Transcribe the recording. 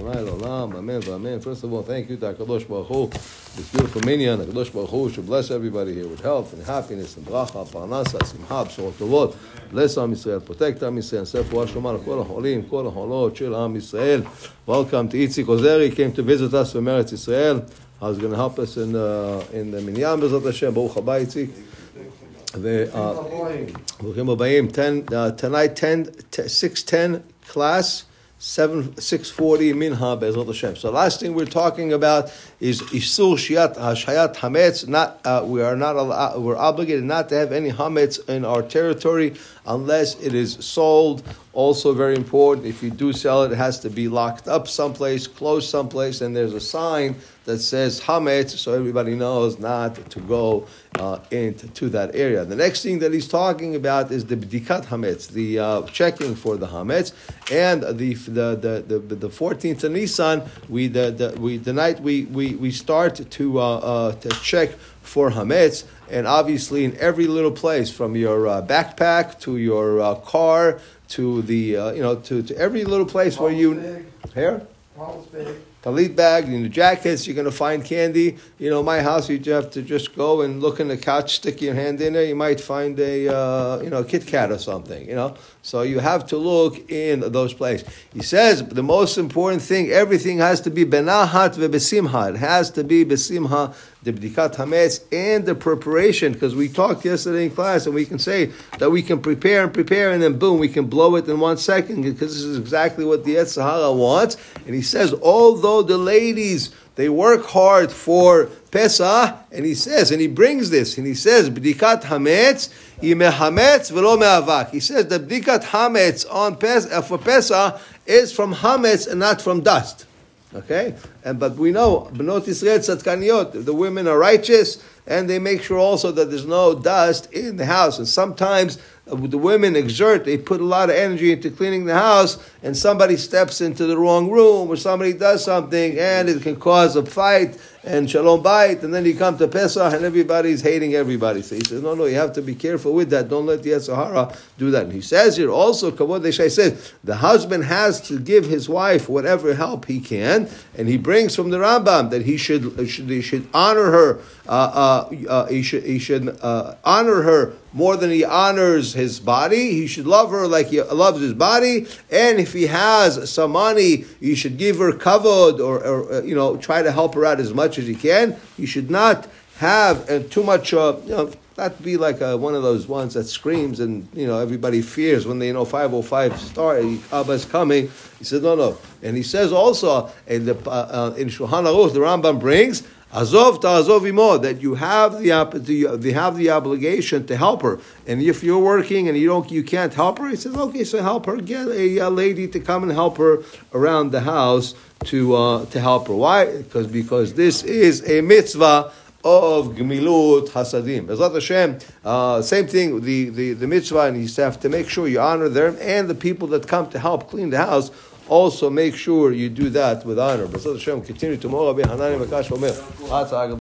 Amen, amen. First of all, thank you to HaKadosh Baruch Hu, this beautiful minyan, HaKadosh Baruch Hu should bless everybody here with health and happiness and bracha, parnasa, simha, bשורות טובות. Bless עם ישראל, protect עם ישראל, סף רוח שלמה לכל kol כל החולות של עם ישראל. Welcome to Itzik Ozeri, came to visit us from Eretz Israel. I was going to help us in, uh, in the מניין בעזרת השם, ברוך הבא איציק. וברוכים הבאים, tonight 6-10 class. 7, 640 minha Bezrat Hashem. So last thing we're talking about is Isur Shiat Hashayat Hametz. Not, uh, we are not, uh, we're obligated not to have any Hametz in our territory unless it is sold. Also very important, if you do sell it, it has to be locked up someplace, closed someplace, and there's a sign that says Hametz, so everybody knows not to go uh, into that area. The next thing that he's talking about is the Bdikat Hametz, the uh, checking for the Hametz, and the the the the, the 14th of Nisan, we the, the we the night we we, we start to uh, uh to check for Hametz, and obviously in every little place, from your uh, backpack to your uh, car to the you know to, to every little place where you here talit bag, in the jackets, you're going to find candy. You know, my house, you have to just go and look in the couch, stick your hand in there. You might find a, uh, you know, Kit Kat or something, you know. So you have to look in those places. He says the most important thing, everything has to be benahat vebesimha. It has to be besimha, the bdikat hametz, and the preparation, because we talked yesterday in class, and we can say that we can prepare and prepare, and then boom, we can blow it in one second, because this is exactly what the Yetzer Hara wants. And he says, although the ladies, they work hard for Pesach, and he says, and he brings this, and he says, bdikat hametz, he says the bdikat hametz on Pes- uh, for Pesach is from hametz and not from dust. Okay, and but we know Benot Israel tzadkaniot, the women are righteous, and they make sure also that there's no dust in the house. And sometimes the women exert, they put a lot of energy into cleaning the house, and somebody steps into the wrong room, or somebody does something, and it can cause a fight and shalom bait, and then you come to Pesach and everybody's hating everybody. So he says, no, no, you have to be careful with that. Don't let the Yetzer Hara do that. And he says here also, Kavod Deshai says, the husband has to give his wife whatever help he can, and he brings from the Rambam that he should, should he should honor her, uh, uh, uh, he should, he should uh, honor her more than he honors his body. He should love her like he loves his body. And if he has some money, you should give her kavod or, or uh, you know, try to help her out as much as you can. You should not have uh, too much, uh, you know, not be like uh, one of those ones that screams and you know everybody fears when they know 505 star Abba is coming. He says no, no, and he says also in the uh, in Shulchan Aruch the Rambam brings Azov Ta'azov that you have the you have the obligation to help her. And if you're working and you don't you can't help her, he says, okay, so help her, get a, a lady to come and help her around the house to uh, to help her. Why? Because because this is a mitzvah of Gemilut Hasadim. Bezrat Hashem, uh, same thing, the, the, the mitzvah, and you have to make sure you honor them and the people that come to help clean the house also make sure you do that with honor. Bezrat Hashem, continue tomorrow.